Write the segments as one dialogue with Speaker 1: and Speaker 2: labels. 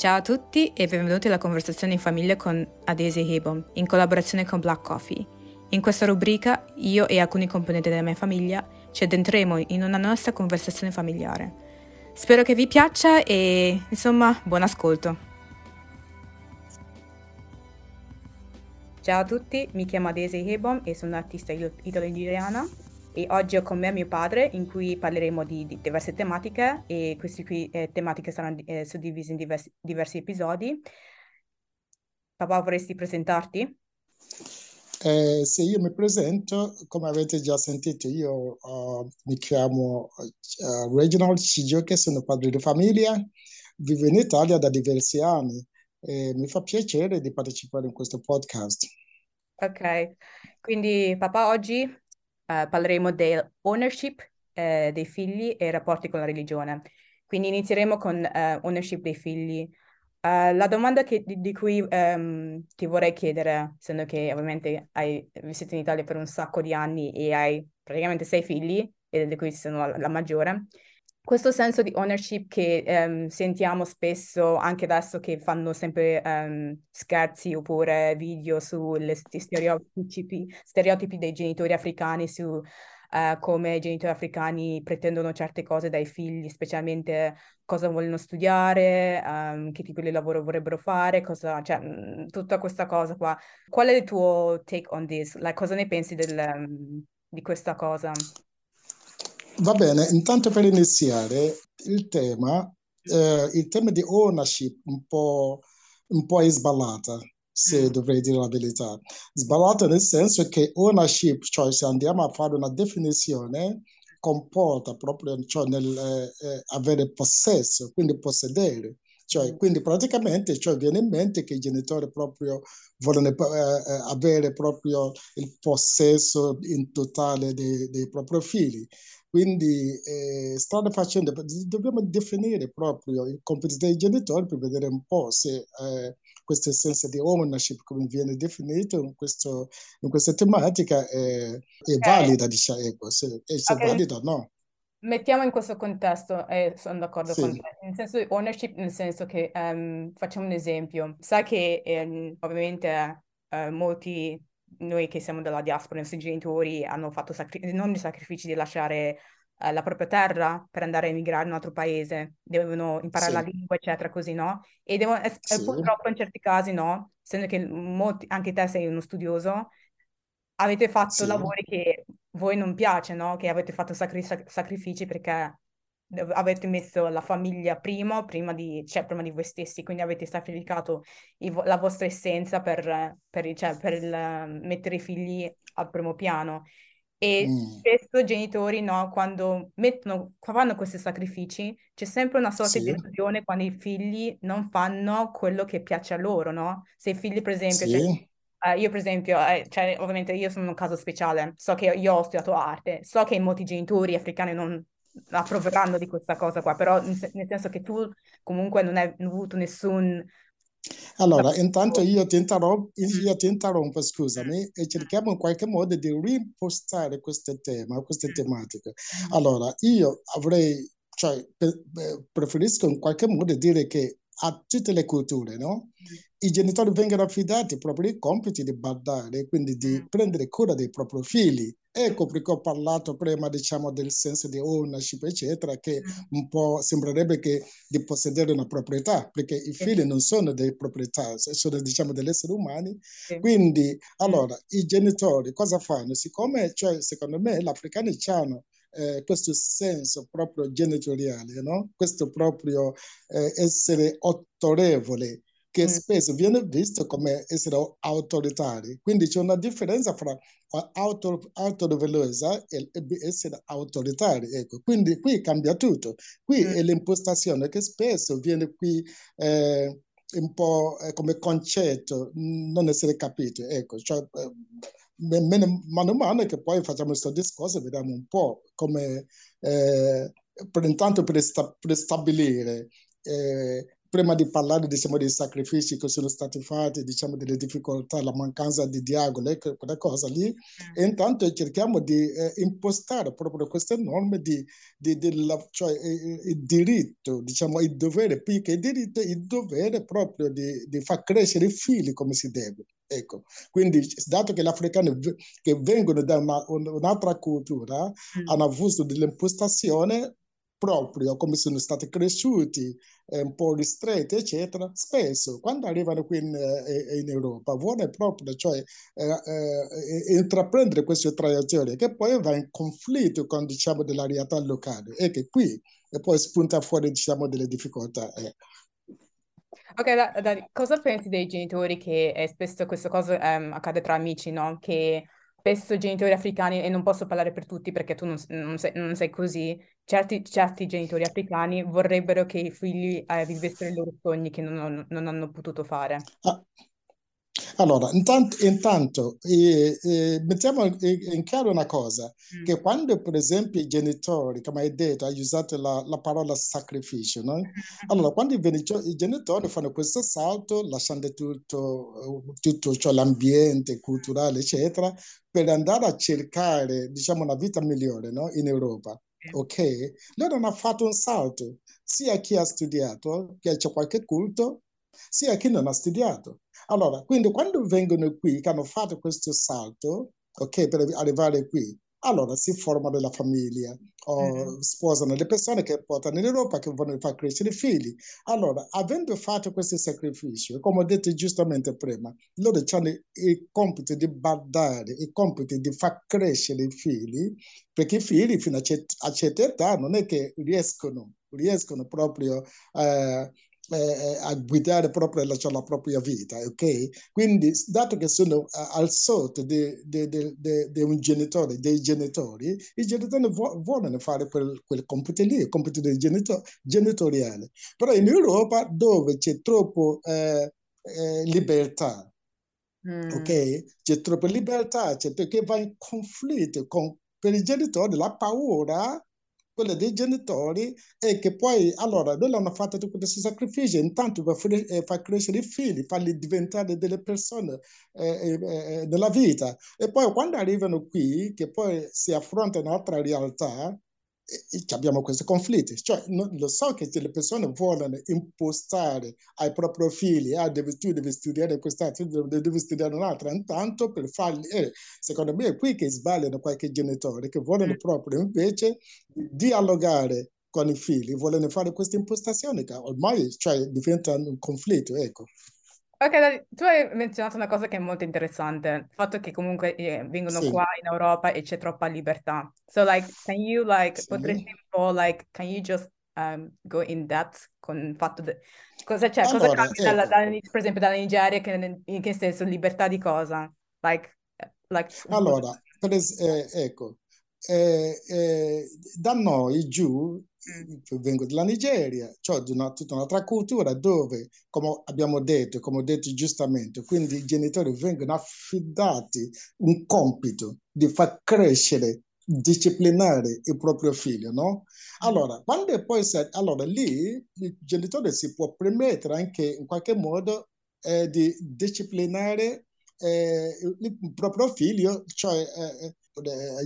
Speaker 1: Ciao a tutti e benvenuti alla conversazione in famiglia con Adesi Hebom, in collaborazione con Black Coffee. In questa rubrica io e alcuni componenti della mia famiglia ci addentreremo in una nostra conversazione familiare. Spero che vi piaccia e insomma buon ascolto. Ciao a tutti, mi chiamo Adesi Hebom e sono artista italo-nigeriana e oggi ho con me mio padre in cui parleremo di, di diverse tematiche e queste qui, eh, tematiche saranno eh, suddivise in diversi, diversi, episodi. Papà, vorresti presentarti?
Speaker 2: Eh, se io mi presento, come avete già sentito, io uh, mi chiamo uh, Reginald Cigioche, sono padre di famiglia, vivo in Italia da diversi anni e mi fa piacere di partecipare in questo podcast.
Speaker 1: Ok, quindi papà oggi uh, parleremo dell'ownership uh, dei figli e rapporti con la religione. Quindi inizieremo con uh, ownership dei figli. la domanda che, di, di, cui um, ti vorrei chiedere, essendo che ovviamente hai vissuto in Italia per un sacco di anni e hai praticamente sei figli, e di cui sono la, la maggiore, questo senso di ownership che um, sentiamo spesso anche adesso che fanno sempre um, scherzi oppure video sugli stereotipi, stereotipi dei genitori africani su uh, come i genitori africani pretendono certe cose dai figli, specialmente cosa vogliono studiare, um, che tipo di lavoro vorrebbero fare, cosa, cioè, mh, tutta questa cosa qua. Qual è il tuo take on this? Like, cosa ne pensi del, di questa cosa?
Speaker 2: Va bene, intanto per iniziare il tema, eh, il tema di ownership un po', un po' è sballata, se mm. dovrei dire la verità. Sballata nel senso che ownership, cioè se andiamo a fare una definizione, comporta proprio cioè, nel eh, eh avere possesso, quindi possedere. Cioè, mm. quindi praticamente cioè, viene in mente che i genitori proprio vogliono eh, eh, avere proprio il possesso in totale dei, dei propri figli. Quindi eh, strada facendo, dobbiamo definire proprio il compito dei genitori per vedere un po' se eh, questo senso di ownership, come viene definito in, questo, in questa tematica, è, è valida, diciamo, ecco, se, se okay. è valida o no.
Speaker 1: Mettiamo in questo contesto, e sono d'accordo sì. con te, nel senso di ownership, nel senso che um, facciamo un esempio, sai che um, ovviamente uh, molti noi che siamo della diaspora, i nostri genitori hanno fatto sacri- non i sacrifici di lasciare eh, la propria terra per andare a emigrare in un altro paese, devono imparare sì. la lingua, eccetera, così, no? E devono, eh, sì. purtroppo in certi casi, no? Essendo che molti, anche te sei uno studioso, avete fatto sì. lavori che voi non piace, no? Che avete fatto sacri- sacrifici perché avete messo la famiglia prima, prima di, cioè, prima di voi stessi, quindi avete sacrificato vo- la vostra essenza per, per, cioè, per il, mettere i figli al primo piano. E mm. spesso i genitori, no, quando mettono, fanno questi sacrifici, c'è sempre una sorta sì. di delusione quando i figli non fanno quello che piace a loro, no? Se i figli, per esempio, cioè, sì. cioè, uh, io per esempio, uh, cioè, ovviamente io sono un caso speciale, so che io ho studiato arte, so che molti genitori africani non approveranno di questa cosa qua, però nel senso che tu comunque non hai avuto nessun...
Speaker 2: Allora, intanto io ti, interrompo, io ti interrompo, scusami, e cerchiamo in qualche modo di rimpostare questo tema, queste tematiche. Allora, io avrei, cioè, preferisco in qualche modo dire che a tutte le culture, no? I genitori vengono affidati proprio i compiti di badare, quindi di prendere cura dei propri figli, Ecco perché ho parlato prima, diciamo, del senso di ownership, eccetera, che un po' sembrerebbe che di possedere una proprietà, perché i figli non sono delle proprietà, sono, diciamo, degli esseri umani. Quindi, allora, i genitori cosa fanno? Siccome, cioè, secondo me, gli africani hanno eh, questo senso proprio genitoriale, no? questo proprio eh, essere autorevole, che mm. spesso viene visto come essere autoritari. Quindi c'è una differenza fra auto, autorevolezza e essere autoritari. Ecco. Quindi qui cambia tutto. Qui mm. è l'impostazione che spesso viene qui eh, un po' eh, come concetto, non essere capito. Ecco. Cioè, eh, mano a che poi facciamo questo discorso vediamo un po' come eh, per intanto per, sta, per stabilire eh, prima di parlare diciamo, dei sacrifici che sono stati fatti, diciamo, delle difficoltà, la mancanza di dialogo, quella cosa lì, mm. e intanto cerchiamo di eh, impostare proprio queste norme di, di, di la, cioè il, il, diritto, diciamo il dovere, più che il diritto, il dovere proprio di, di far crescere i figli come si deve. Ecco, quindi dato che gli africani che vengono da una, un'altra cultura mm. hanno avuto dell'impostazione proprio come sono stati cresciuti, eh, un po' ristretti, eccetera, spesso quando arrivano qui in, eh, in Europa vuole proprio cioè, eh, eh, intraprendere queste traiettorie che poi va in conflitto con diciamo, della realtà locale e che qui e poi spunta fuori diciamo, delle difficoltà. Eh.
Speaker 1: Ok, da, da, cosa pensi dei genitori che eh, spesso questa cosa um, accade tra amici, no? Che spesso genitori africani, e non posso parlare per tutti perché tu non, non, sei, non sei, così, certi, certi, genitori africani vorrebbero che i figli eh, vivessero i loro sogni che non, non hanno potuto fare.
Speaker 2: Ah, allora, intanto, intanto eh, eh, mettiamo in chiaro una cosa, mm. che quando per esempio i genitori, come hai detto, hai usato la, la parola sacrificio, no? Mm-hmm. Allora, quando i, i, genitori fanno questo salto, lasciando tutto, tutto cioè l'ambiente culturale, eccetera, per andare a cercare, diciamo, una vita migliore no? in Europa, ok? Loro hanno fatto un salto, sia chi ha studiato, che c'è qualche culto, sia chi non ha studiato. Allora, quindi quando vengono qui, che hanno fatto questo salto, ok, per arrivare qui, allora si formano la famiglia o mm-hmm. sposano le persone che portano in Europa, che vogliono far crescere i figli. Allora, avendo fatto questo sacrificio, come ho detto giustamente prima, loro hanno il compito di badare, il compito di far crescere i figli, perché i figli fino a, certa età non è che riescono, riescono proprio eh, eh, a guidare proprio la, cioè, la, propria vita, ok? Quindi, dato che sono al sotto di, di, di, di, un genitore, dei genitori, i genitori vo- vogliono fare quel, quel compito lì, il compito del genitor- genitoriale. Però in Europa, dove c'è troppo eh, eh, libertà, mm. ok? C'è troppa libertà, c'è che va in conflitto con, per i genitori, la paura quella dei genitori e che poi, allora, loro hanno fatto tutti questi sacrifici, intanto per far, eh, far crescere i figli, farli diventare delle persone eh, eh, nella vita. E poi quando arrivano qui, che poi si affrontano un'altra realtà, abbiamo questi conflitti. Cioè, lo so che le persone vogliono impostare ai propri figli, ah, devi, tu devi studiare questa, tu devi studiare un'altra, intanto per farli... Eh, secondo me è qui che sbagliano qualche genitore, che vogliono mm. proprio invece dialogare con i figli, vogliono fare questa impostazione che ormai cioè, diventa un conflitto, ecco.
Speaker 1: Ok, Dani, tu hai menzionato una cosa che è molto interessante, il fatto che comunque eh, vengono
Speaker 2: Sì,
Speaker 1: qua in Europa e c'è troppa libertà. So, like, can you, like,
Speaker 2: sì.
Speaker 1: potresti un po', like, can you just um, go in depth con il fatto de... cosa c'è, cosa
Speaker 2: Allora,
Speaker 1: cambia dalla,
Speaker 2: ecco,
Speaker 1: dalla- per esempio dalla Nigeria, che, in che senso, libertà di cosa? Like, eh, like,
Speaker 2: allora, per es- eh, ecco, eh, eh, da noi giù. Vengo dalla Nigeria, cioè di una, tutta un'altra cultura dove, come abbiamo detto, come ho detto giustamente, quindi i genitori vengono affidati un compito di far crescere, disciplinare il proprio figlio, no? Mm. Allora, quando poi allora lì il genitore si può permettere anche in qualche modo eh, di disciplinare eh, il proprio figlio, cioè eh, eh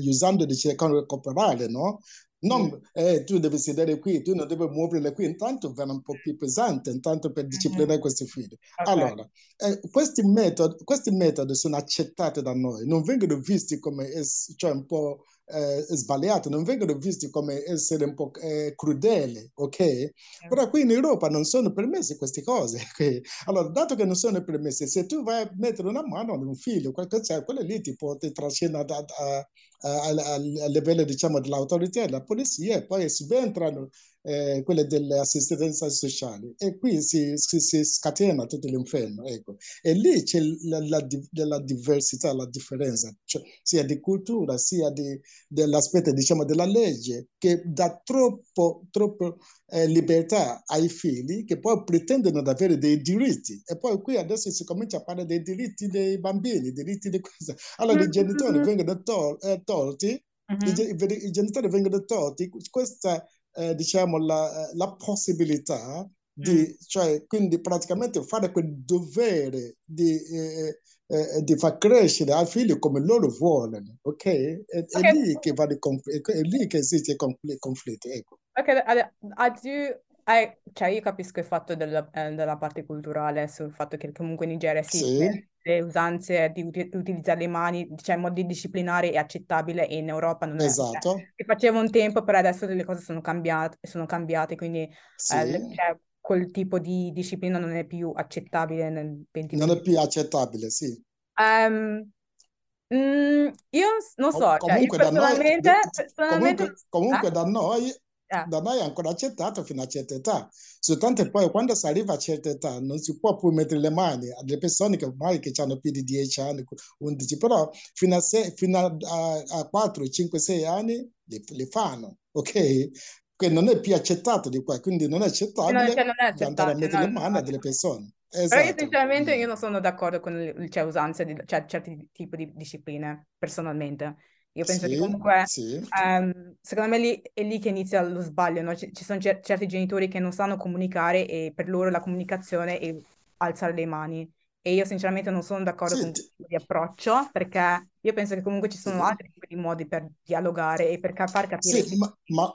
Speaker 2: usando di cercare corporale, no? Non, eh, tu devi sedere qui, tu non devi muovere qui, intanto viene un po' più pesante, intanto per disciplinare mm-hmm. questi figli. Okay. Allora, eh, questi, metodi, questi metodi sono accettati da noi, non vengono visti come cioè un po' eh, sbagliati, non vengono visti come essere un po' eh, crudeli, ok? Però qui in Europa non sono permesse queste cose. Okay? Allora, dato che non sono permesse, se tu vai a mettere una mano ad un figlio, qualcosa, quello lì ti può trascinare a, a, a, a, livello diciamo, dell'autorità, della polizia, e poi subentrano eh, quelle dell'assistenza sociale e qui si, si, si scatena tutto l'inferno. Ecco. E lì c'è la, la, la, diversità, la differenza, cioè, sia di cultura, sia di, dell'aspetto diciamo, della legge, che dà troppo, troppo eh, libertà ai figli che poi pretendono di avere dei diritti. E poi qui adesso si comincia a parlare dei diritti dei bambini, diritti di cosa. Allora mm-hmm. i genitori vengono tol- eh, tolti, mm-hmm. i, i, genitori vengono tolti questa eh, diciamo, la, la, possibilità di, mm. cioè, quindi praticamente fare quel dovere di, eh, eh, di far crescere ai figli come loro vogliono, ok? È, okay. è lì che va di conflitto, è lì che esiste il conflitto, ecco.
Speaker 1: Ok, do, I, cioè io capisco il fatto della, eh, della, parte culturale, sul fatto che comunque in Nigeria sì, sì. Le usanze di ut- utilizzare le mani, cioè in modo disciplinare è accettabile e in Europa non è.
Speaker 2: Esatto.
Speaker 1: Cioè, faceva un tempo, però adesso le cose sono cambiate, sono cambiate quindi sì. eh, cioè, quel tipo di disciplina non è più accettabile nel 2020.
Speaker 2: Non è più accettabile, sì.
Speaker 1: Um, mm, io non so,
Speaker 2: comunque, cioè, io
Speaker 1: personalmente,
Speaker 2: da noi,
Speaker 1: personalmente...
Speaker 2: comunque, comunque eh? da noi eh. da noi è ancora accettato fino a certa età. Soltanto poi quando si arriva a certa età non si può più mettere le mani alle persone che ormai che hanno più di 10 anni, 11, però fino a, 6, fino a, a 4, 5, 6 anni li, li fanno, ok? che non è più accettato di qua, quindi non è accettabile
Speaker 1: cioè non è accettato,
Speaker 2: a mettere no, le mani a delle persone.
Speaker 1: Esatto. Però io sinceramente io non sono d'accordo con le cioè, di cioè, certi tipi di discipline, personalmente. Io penso
Speaker 2: sì,
Speaker 1: che comunque,
Speaker 2: sì.
Speaker 1: um, secondo me lì, è lì che inizia lo sbaglio, no? ci, ci, sono cer- certi genitori che non sanno comunicare e per loro la comunicazione è alzare le mani. E io sinceramente non sono d'accordo sì, con questo tipo di approccio, perché io penso che comunque ci sono altri tipi di modi per dialogare e per far capire...
Speaker 2: Sì, ma, ma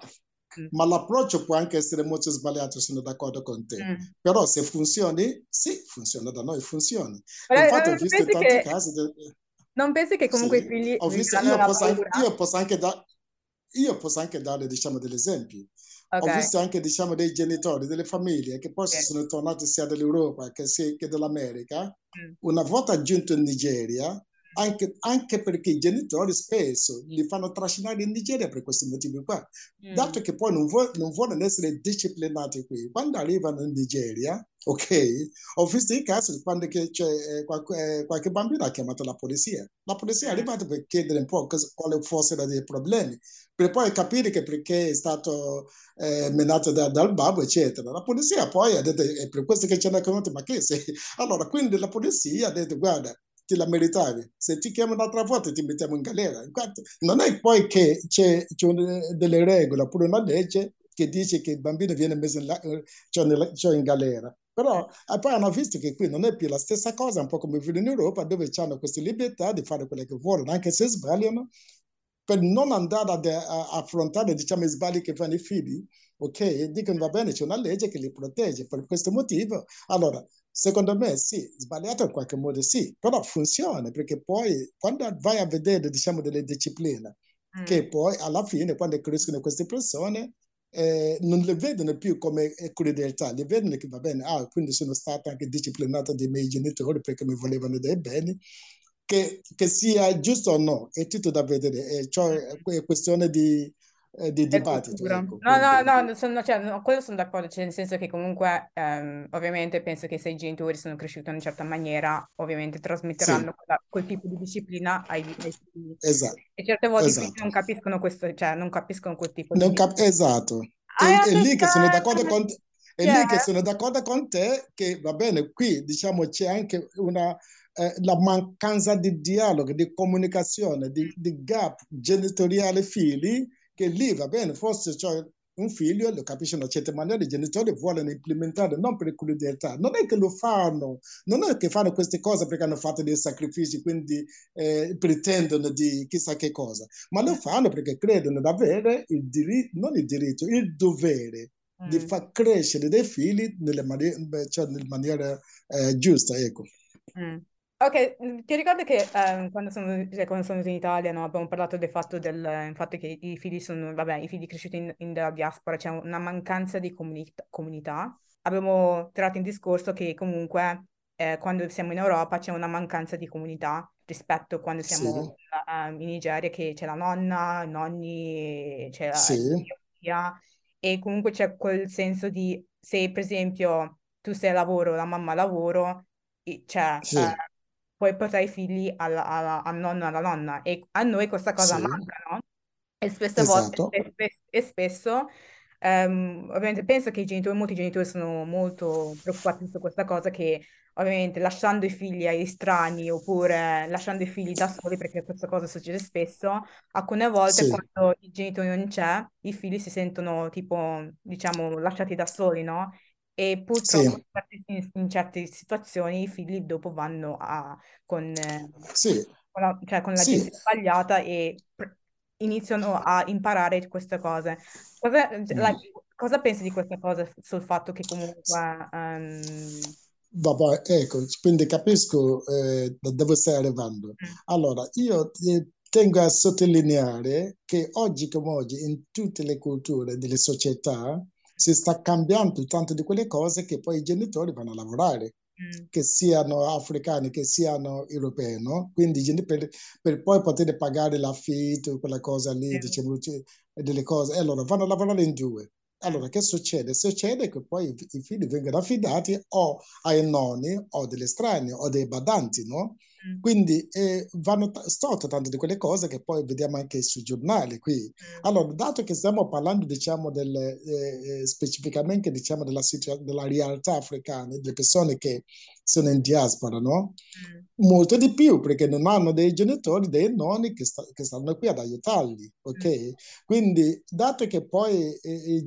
Speaker 2: Mm. Ma l'approccio può anche essere molto sbagliato, sono d'accordo con te. Mm. Però se funzioni, sì, funziona da noi, funziona. Infatti ho visto tanti che... casi... De...
Speaker 1: Non pensi che comunque sì. i figli...
Speaker 2: Ho visto, io, posso anche, io, posso anche da... io posso anche dare, diciamo, degli esempi. Okay. Ho visto anche, diciamo, dei genitori, delle famiglie che poi okay. sono tornati sia dall'Europa che, che dall'America. Mm. Una volta giunto in Nigeria, anche, anche, perché i genitori spesso li fanno trascinare in Nigeria per questi motivi qua, mm. dato che poi non, vo- non, vogliono essere disciplinati qui. Quando arrivano in Nigeria, ok, ho visto i casi quando c'è eh, qualche, eh, qualche, bambino ha chiamato la polizia. La polizia è mm. arrivata per chiedere un po' cosa, quali fossero dei problemi, per poi capire che perché è stato eh, menato da, dal babbo, eccetera. La polizia poi ha detto, è per questo che ci hanno chiamato, ma che sei? Allora, quindi la polizia ha detto, guarda, ti la meritavi. Se ti chiamano un'altra volta ti mettiamo in galera. Non è poi che c'è, c'è delle regole oppure una legge che dice che il bambino viene messo in, cioè nella, cioè in galera. Però poi hanno visto che qui non è più la stessa cosa, un po' come in Europa, dove hanno questa libertà di fare quello che vogliono, anche se sbagliano, per non andare ad, a, affrontare diciamo, i sbagli che fanno i figli, ok? Dicono va bene, c'è una legge che li protegge per questo motivo. Allora, Secondo me sì, sbagliato in qualche modo sì, però funziona perché poi quando vai a vedere diciamo delle discipline mm. che poi alla fine quando crescono queste persone eh, non le vedono più come crudeltà, le vedono che va bene, ah, quindi sono stata anche disciplinata dai miei genitori perché mi volevano dei beni, che, che sia giusto o no, è tutto da vedere, è, cioè, mm. è questione di, eh, di dibattito. Ecco,
Speaker 1: no, no, no, no, sono, cioè, no, quello sono d'accordo, cioè, nel senso che comunque ehm, ovviamente penso che se i genitori sono cresciuti in una certa maniera, ovviamente trasmetteranno sì. quella, quel tipo di disciplina ai, ai figli.
Speaker 2: Esatto.
Speaker 1: E certe volte
Speaker 2: esatto.
Speaker 1: i figli non capiscono questo, cioè non capiscono quel tipo
Speaker 2: non di... Cap- esatto. È, è lì che sono d'accordo con te. È yeah. lì che sono d'accordo con te che va bene, qui diciamo c'è anche una, eh, la mancanza di dialogo, di comunicazione, di, di gap genitoriale figli che lì va bene, forse cioè, un figlio lo capisce in una certa maniera, i genitori vogliono implementare non per crudeltà, non è che lo fanno, non è che fanno queste cose perché hanno fatto dei sacrifici, quindi eh, pretendono di chissà che cosa, ma lo fanno perché credono di avere il diritto, non il diritto, il dovere mm. di far crescere dei figli nelle mani- cioè, nella maniera eh, giusta, ecco.
Speaker 1: Mm. Ok, mm, ti ricordo che eh, quando sono, cioè, quando sono in Italia no, abbiamo parlato del fatto, del, fatto che i figli sono, vabbè, i figli cresciuti in, in della diaspora, c'è una mancanza di comunità, comunità. Abbiamo tirato in discorso che comunque eh, quando siamo in Europa c'è una mancanza di comunità rispetto a quando siamo sì. uh, in Nigeria, che c'è la nonna, i nonni, c'è la
Speaker 2: sì.
Speaker 1: zia, e comunque c'è quel senso di se per esempio tu sei a lavoro, la mamma a lavoro, cioè... Sì. Uh, puoi portare i figli alla, alla, al nonno alla nonna e a noi questa cosa sì. manca, no? E spesso,
Speaker 2: esatto.
Speaker 1: volte, e, e spesso um, ovviamente penso che i genitori, molti genitori sono molto preoccupati su questa cosa che ovviamente lasciando i figli agli strani oppure lasciando i figli da soli perché questa cosa succede spesso, alcune volte sì. quando i genitori non c'è, i figli si sentono tipo, diciamo, lasciati da soli, no? E purtroppo sì. in, in, certe situazioni i figli dopo vanno a, con,
Speaker 2: sì.
Speaker 1: con, la, cioè con la
Speaker 2: sì.
Speaker 1: gente sbagliata e pr- iniziano a imparare queste cose. Cosa, mm. la, cosa pensi di questa cosa sul fatto che comunque... Um...
Speaker 2: Vabbè, ecco, quindi capisco eh, da dove stai arrivando. Mm. Allora, io tengo a sottolineare che oggi come oggi in tutte le culture delle società si sta cambiando tante di quelle cose che poi i genitori vanno a lavorare, mm. che siano africani, che siano europei, no? Quindi per, per poi poter pagare l'affitto, quella cosa lì, mm. diciamo, delle cose, e allora vanno a lavorare in due. Allora, che succede? Succede che poi i figli vengono affidati o ai nonni o degli estranei o dei badanti, no? Mm. Quindi eh, vanno t- storte tante di quelle cose che poi vediamo anche sui giornali qui. Mm. Allora, dato che stiamo parlando, diciamo, del, eh, eh, specificamente, diciamo, della, situa- della realtà africana, delle persone che sono in diaspora, no? Mm. Molto di più, perché non hanno dei genitori, dei nonni che, sta- che stanno qui ad aiutarli, ok? Quindi, dato che poi eh,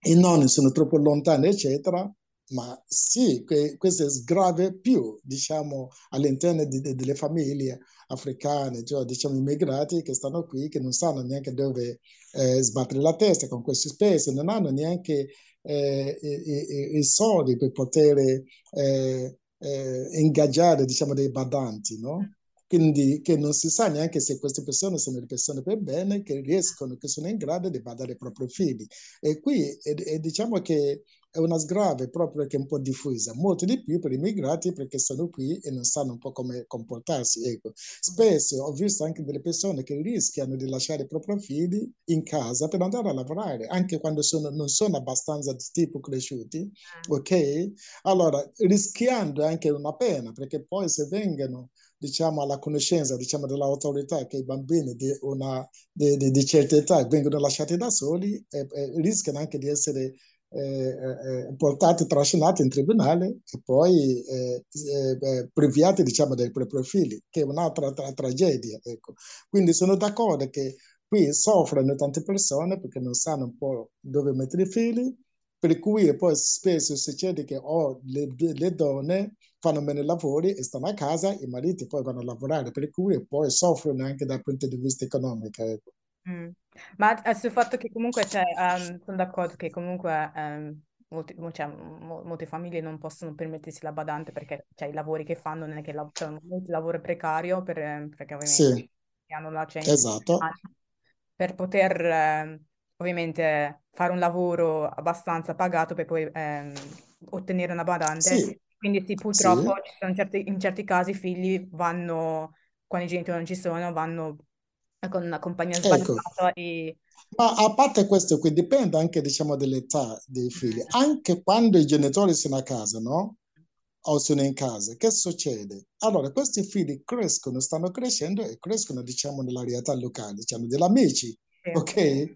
Speaker 2: i nonni sono troppo lontani, eccetera, ma sì, que, questo è grave più, diciamo, all'interno di, de, delle famiglie africane, cioè diciamo immigrati che stanno qui, che non sanno neanche dove eh, sbattere la testa con queste spese, non hanno neanche eh, i, i, i, soldi per poter eh, eh, ingaggiare, diciamo, dei badanti, no? Quindi che non si sa neanche se queste persone sono le persone per bene, che riescono, che sono in grado di badare i propri figli. E qui e, e diciamo che è una sgrave proprio che è un po' diffusa, molto di più per i migrati perché sono qui e non sanno un po' come comportarsi. Ecco. Spesso ho visto anche delle persone che rischiano di lasciare i propri figli in casa per andare a lavorare, anche quando sono, non sono abbastanza di tipo cresciuti, ah. ok? Allora, rischiando anche una pena, perché poi se vengono diciamo, alla conoscenza diciamo, dell'autorità che i bambini di, una, di, di, di certa età vengono lasciati da soli, eh, eh, rischiano anche di essere eh, eh, portati, trascinati in tribunale e poi eh, eh, priviati diciamo, dei propri figli, che è un'altra tra tragedia. Ecco. Quindi sono d'accordo che qui soffrono tante persone perché non sanno un po' dove mettere i figli, per cui poi spesso succede che oh, le, le donne fanno meno lavori e stanno a casa, i mariti poi vanno a lavorare, per cui poi soffrono anche dal punto di vista economico. Ecco.
Speaker 1: Mm. Ma eh, sul fatto che comunque c'è, um, sono d'accordo che comunque um, molti, cioè, mo- molte famiglie non possono permettersi la badante perché cioè, i lavori che fanno non è che la- cioè, molti lavoro precario per, perché ovviamente
Speaker 2: sì.
Speaker 1: hanno la cena
Speaker 2: esatto.
Speaker 1: per poter eh, ovviamente fare un lavoro abbastanza pagato per poi ehm, ottenere una badante.
Speaker 2: Sì.
Speaker 1: Quindi sì, purtroppo sì. Certi, in certi casi i figli vanno, quando i genitori non ci sono, vanno con una compagnia ecco. sbagliata e...
Speaker 2: Ma a parte questo, qui dipende anche diciamo, dell'età dei figli. Anche quando i genitori sono a casa, no? O sono in casa, che succede? Allora, questi figli crescono, stanno crescendo e crescono, diciamo, nella realtà locale, hanno degli amici, sì. ok?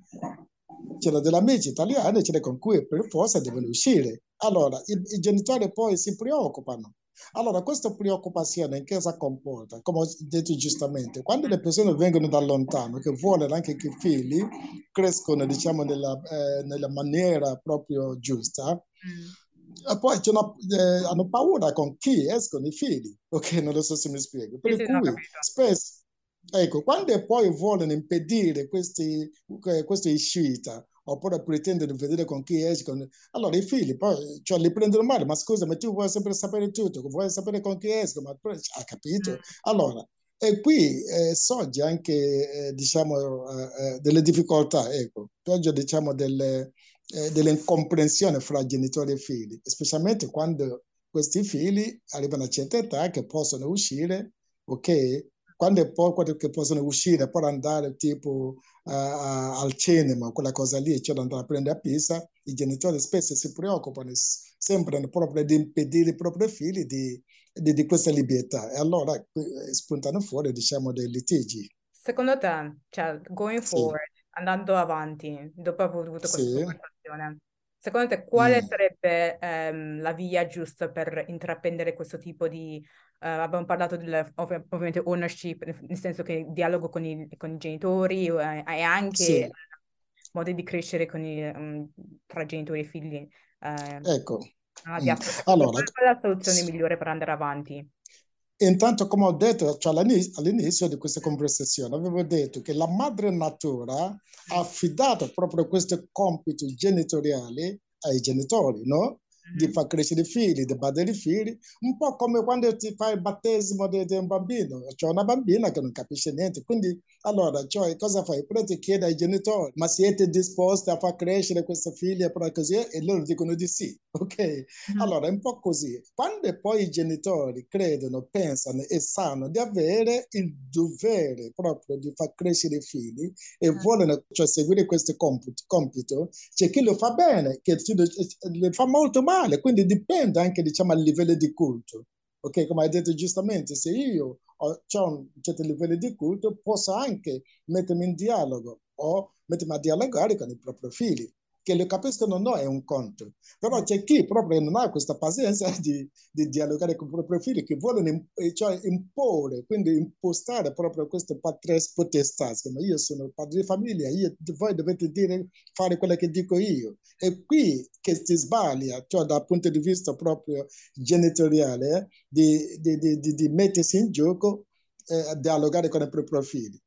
Speaker 2: C'erano degli amici italiani, c'è con cui per forza devono uscire. Allora, i, i genitori poi si preoccupano allora, questa preoccupazione in cosa comporta? Come ho detto giustamente, quando le persone vengono da lontano, che vogliono anche che i figli crescono, diciamo, nella, eh, nella maniera proprio giusta, mm. poi una, eh, hanno paura con chi escono i figli, ok? Non lo so se mi spiego. Per sì, cui spesso, ecco, quando poi vogliono impedire questi, eh, questa uscita, oppure pretendono di vedere con chi esce. Con... Allora i figli poi cioè, li prendono male, ma scusa, ma tu vuoi sempre sapere tutto, vuoi sapere con chi esco, ma poi ha capito? Mm. Allora, e qui eh, sorge anche, eh, diciamo, eh, eh, delle difficoltà, ecco, sorge, diciamo, delle, eh, dell'incomprensione fra genitori e figli, specialmente quando questi figli arrivano a certa età che possono uscire, ok? Quando è poco che possono uscire per andare tipo uh, al cinema, quella cosa lì, cioè andare a prendere a pizza, i genitori spesso si preoccupano, sembrano proprio di impedire i propri figli di, di, di questa libertà e allora eh, spuntano fuori, diciamo, dei litigi.
Speaker 1: Secondo te, cioè, going forward, sì. andando avanti, dopo aver avuto questa sì. conversazione, secondo te quale mm. sarebbe ehm, la via giusta per intraprendere questo tipo di Uh, abbiamo parlato del, ov- ovviamente ownership, nel senso che dialogo con i, con i genitori uh, e anche sì. modi di crescere i, um, tra genitori e figli. eh,
Speaker 2: ecco.
Speaker 1: Mm. Allora, qual è la soluzione migliore per andare avanti?
Speaker 2: Intanto, come ho detto cioè all'inizio di questa conversazione, avevo detto che la madre natura ha affidato proprio questo compito genitoriale ai genitori, no? Di far crescere i figli, di badare i figli, un po' come quando ti fai il battesimo di, di un bambino. C'è una bambina che non capisce niente, quindi allora cioè, cosa fai? Però ti chiede ai genitori, ma siete disposti a far crescere questa figlia per così? E loro dicono di sì, ok? Mm. Allora è un po' così. Quando poi i genitori credono, pensano e sanno di avere il dovere proprio di far crescere i figli e mm. vogliono cioè, seguire questo compito, compito, c'è chi lo fa bene, che lo fa molto male personale, quindi dipende anche diciamo, a livello di culto. Ok, come hai detto giustamente, se io ho, ho un certo livello di culto, posso anche mettermi in dialogo o mettermi a dialogare con i propri figli che lo capiscono no è un conto, però c'è chi proprio non ha questa pazienza di, di dialogare con i propri figli, che vogliono eh, cioè, imporre, quindi impostare proprio questo patres potestas, come io sono padre di famiglia, io, voi dovete dire, fare quello che dico io. E qui che si sbaglia, cioè dal punto di vista proprio genitoriale, eh, di, di, di, di, mettersi in gioco, eh, dialogare con i propri figli.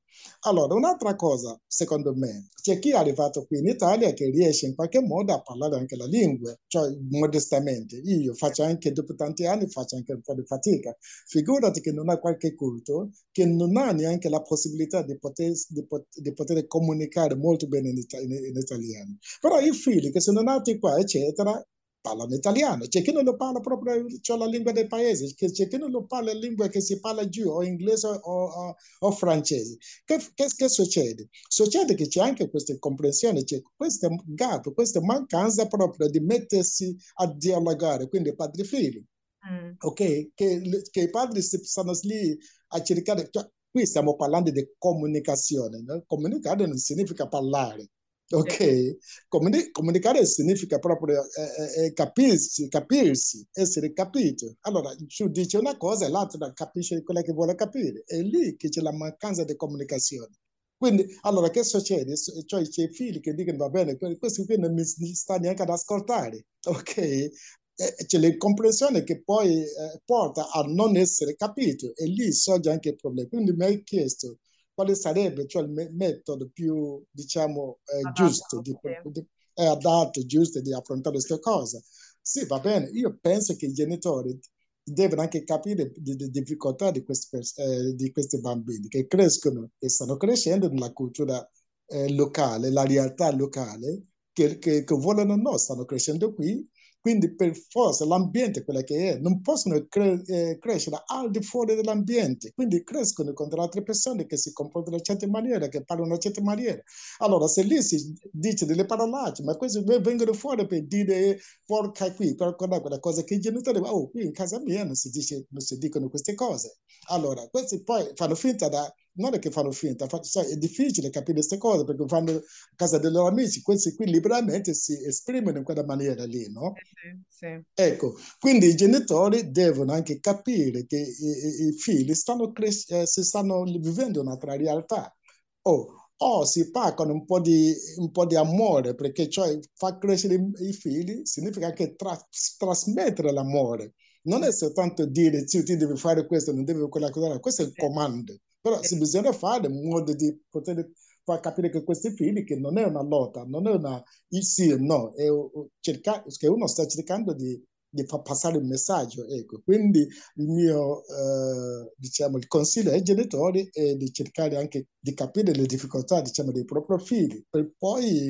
Speaker 2: Allora, un'altra cosa, secondo me, c'è chi è arrivato qui in Italia che riesce in qualche modo a parlare anche la lingua, cioè modestamente. Io faccio anche, dopo tanti anni, faccio anche un po' di fatica. Figurati che non ha qualche culto, che non ha neanche la possibilità di poter, di poter, di poter comunicare molto bene in, in, in italiano. Però i figli che sono nati qua, eccetera, parlano italiano, c'è chi non lo parla proprio cioè la lingua del paese, c'è chi non lo parla la lingua che si parla giù, o inglese o, o, o francese. Che, che, che, succede? Succede che c'è anche questa incomprensione, c'è questo gap, questa mancanza proprio di mettersi a dialogare, quindi padri e figli. Mm. Ok? Che, che, i padri stanno lì a cercare, cioè, qui stiamo parlando di comunicazione, no? comunicare non significa parlare, Ok? Comuni- comunicare significa proprio eh, eh, eh, capirsi, capirsi, essere capito. Allora, tu dici una cosa e l'altro capisce quella che vuole capire. È lì che c'è la mancanza di comunicazione. Quindi, allora, che succede? Cioè, c'è figli che dicono, va bene, questo qui non mi sta neanche ad ascoltare, ok? c'è l'incomprensione che poi eh, porta a non essere capito e lì sorge anche il problema. Quindi mi hai chiesto, quale sarebbe cioè, il metodo più, diciamo, eh, giusto, di, di, è adatto, giusto di affrontare queste cose. Sì, va bene, io penso che i genitori devono anche capire le difficoltà di questi, eh, di questi bambini che crescono, che stanno crescendo nella cultura eh, locale, la realtà locale, che, che, che vogliono o no, stanno crescendo qui quindi per forza l'ambiente è quella che è, non possono cre- eh, crescere al di fuori dell'ambiente, quindi crescono contro altre persone che si comportano in una certa maniera, che parlano in una certa maniera. Allora se lì si dice delle parolacce, ma queste vengono fuori per dire porca qui, quella, quella cosa che i genitori, oh qui in casa mia non si, dice, non si dicono queste cose. Allora questi poi fanno finta da non è che fanno finta, sai, è difficile capire queste cose perché fanno a casa dei loro amici, questi qui liberamente si esprimono in quella maniera lì, no? Sì, sì. Ecco, quindi i genitori devono anche capire che i, i figli stanno, cres- eh, si stanno vivendo un'altra realtà. O, o si pagano un po' di, un po' di amore, perché cioè far crescere i, i figli significa anche tra- trasmettere l'amore. Non è soltanto dire, sì, ti devi fare questo, non devi quella cosa, questo è il comando. Però si bisogna fare in modo di poter far capire che questi figli che non è una lotta, non è una il sì o no, è cercare, che uno sta cercando di, di far passare il messaggio. Ecco. Quindi il mio eh, diciamo, il consiglio ai genitori è di cercare anche di capire le difficoltà diciamo, dei propri figli per poi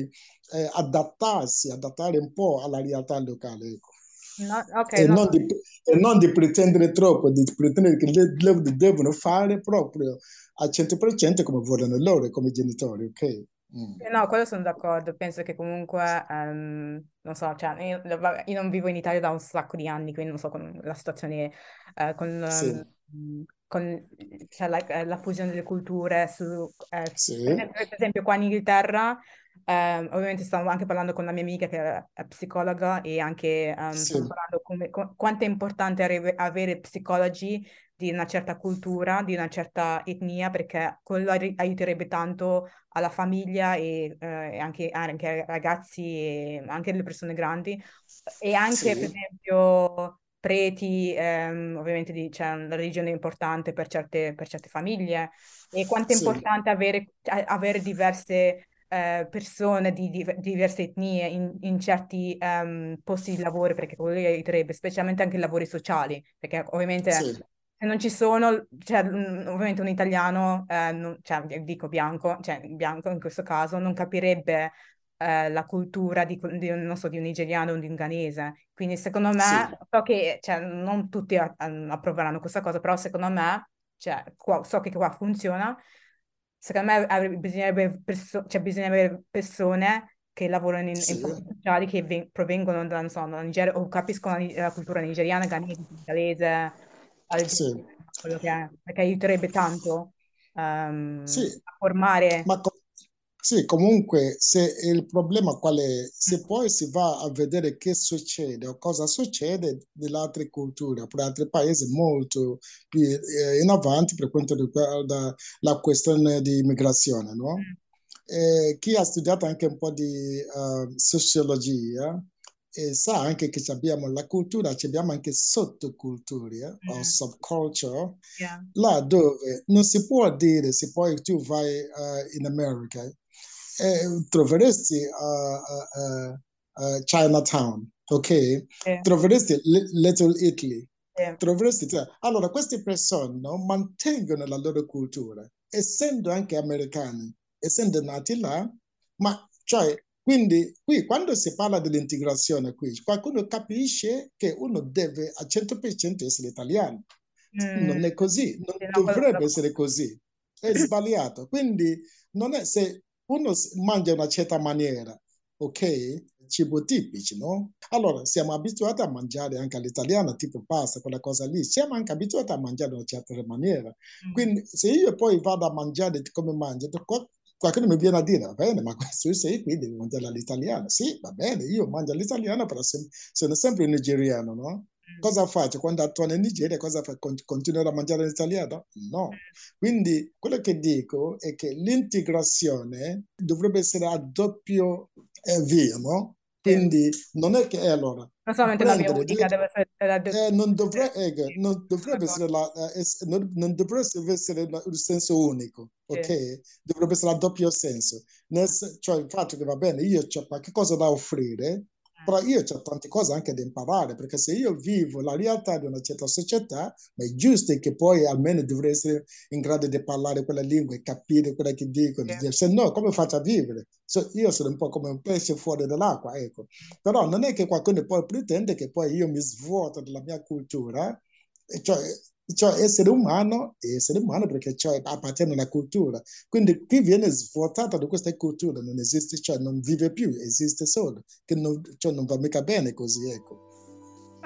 Speaker 2: eh, adattarsi, adattare un po' alla realtà locale. Ecco. No, okay, e, no. non di, e, non di, pretendere troppo, di pretendere che le, le devono fare proprio al 100% come vogliono loro, come genitori, ok?
Speaker 1: Mm. Eh, no, quello sono d'accordo. Penso che comunque, um, non so, cioè, io, io, non vivo in Italia da un sacco di anni, quindi non so con la situazione, uh, con, sì. um, con cioè, la, la, fusione delle culture. Su, uh, sì. per, esempio, qua in Inghilterra eh, ovviamente stavo anche parlando con la mia amica che è psicologa e anche um, sì. stavo parlando come, qu- quanto è importante avere psicologi di una certa cultura, di una certa etnia, perché quello aiuterebbe tanto alla famiglia e, eh, anche, anche, ai ragazzi e anche alle persone grandi e anche sì. per esempio preti, ehm, ovviamente di, cioè, la religione importante per certe, per certe famiglie e quanto è sì. importante avere, avere diverse eh, persone di, di, diverse etnie in, in certi um, posti di lavoro perché quello aiuterebbe, specialmente anche i lavori sociali, perché ovviamente sì. se non ci sono, cioè, ovviamente un italiano, eh, non, cioè, dico bianco, cioè bianco in questo caso, non capirebbe eh, la cultura di, di, non so, di un nigeriano o di un ghanese. Quindi secondo me, sì. so che cioè, non tutti a, a, approveranno questa cosa, però secondo me, cioè, qua, so che qua funziona, secondo me bisognerebbe, perso- cioè, bisognerebbe persone che lavorano in, sì. in sociali che ven- provengono da, so, da Nigeria o capiscono la, la cultura nigeriana, ghanese, senegalese, sì. quello che è, perché aiuterebbe tanto um, sì. a formare...
Speaker 2: Ma co- sì, comunque se il problema qual è? Se mm. poi si va a vedere che succede o cosa succede nelle altre culture, per altri paesi molto più eh, in avanti per quanto riguarda la questione di immigrazione, no? Mm. Eh, chi ha studiato anche un po' di uh, sociologia eh, sa anche che abbiamo la cultura, abbiamo anche sottoculture eh, mm. o subculture, yeah. là dove non si può dire se poi tu vai uh, in America eh, troveresti a, uh, Chinatown, ok? Yeah. Troveresti Little Italy. Yeah. Troveresti... Allora, queste persone no, mantengono la loro cultura, essendo anche americani, essendo nati là, ma cioè quindi qui quando si parla dell'integrazione qui, qualcuno capisce che uno deve al 100% essere italiano. Mm. Non è così, non dovrebbe essere così. È sbagliato. Quindi non è se uno mangia in una certa maniera, ok? Cibo tipici, no? Allora, siamo abituati a mangiare anche all'italiana, tipo pasta, quella cosa lì. Siamo anche abituati a mangiare in una certa maniera. Mm. Quindi, se io poi vado a mangiare come mangio, qualcuno mi viene a dire, va bene, ma tu sei qui, devi mangiare all'italiana. Sì, va bene, io mangio all'italiana, però sono sempre nigeriano, no? Cosa faccio quando torno in Nigeria? Cosa faccio? Continuo a mangiare l'italiano? No. Quindi quello che dico è che l'integrazione dovrebbe essere a doppio eh, via, no? Quindi non è che è allora.
Speaker 1: Non solamente la mia unica, deve essere
Speaker 2: la eh, non, dovre, eh, non dovrebbe essere la, eh, non, non, dovrebbe essere il senso unico, ok? Sì. Dovrebbe essere a doppio senso. Nel, cioè il fatto che va bene, io ho qualche cosa da offrire, però io ho tante cose anche da imparare, perché se io vivo la realtà di una certa società, è giusto che poi almeno dovrei essere in grado di parlare quella lingua e capire quello che dicono. Yeah. Se no, come faccio a vivere? So, io sono un po' come un pesce fuori dall'acqua, ecco. Però non è che qualcuno poi pretende che poi io mi svuoto della mia cultura, cioè cioè essere umano è essere umano perché cioè, appartiene alla cultura. Quindi chi viene svuotato da questa cultura non esiste, cioè non vive più, esiste solo, che non, cioè, non va mica bene così, ecco.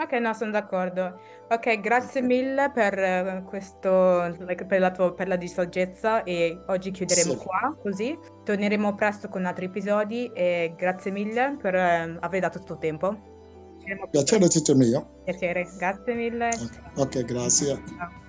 Speaker 1: Ok, no, sono d'accordo. Ok, grazie mille per uh, questo, per, la tua, per la disaggezza e oggi chiuderemo sì. qua, così. Torneremo presto con altri episodi e grazie mille per uh, aver dato il tempo.
Speaker 2: Piacere tutto mio.
Speaker 1: Piacere, grazie mille.
Speaker 2: Ok, grazie. Ciao.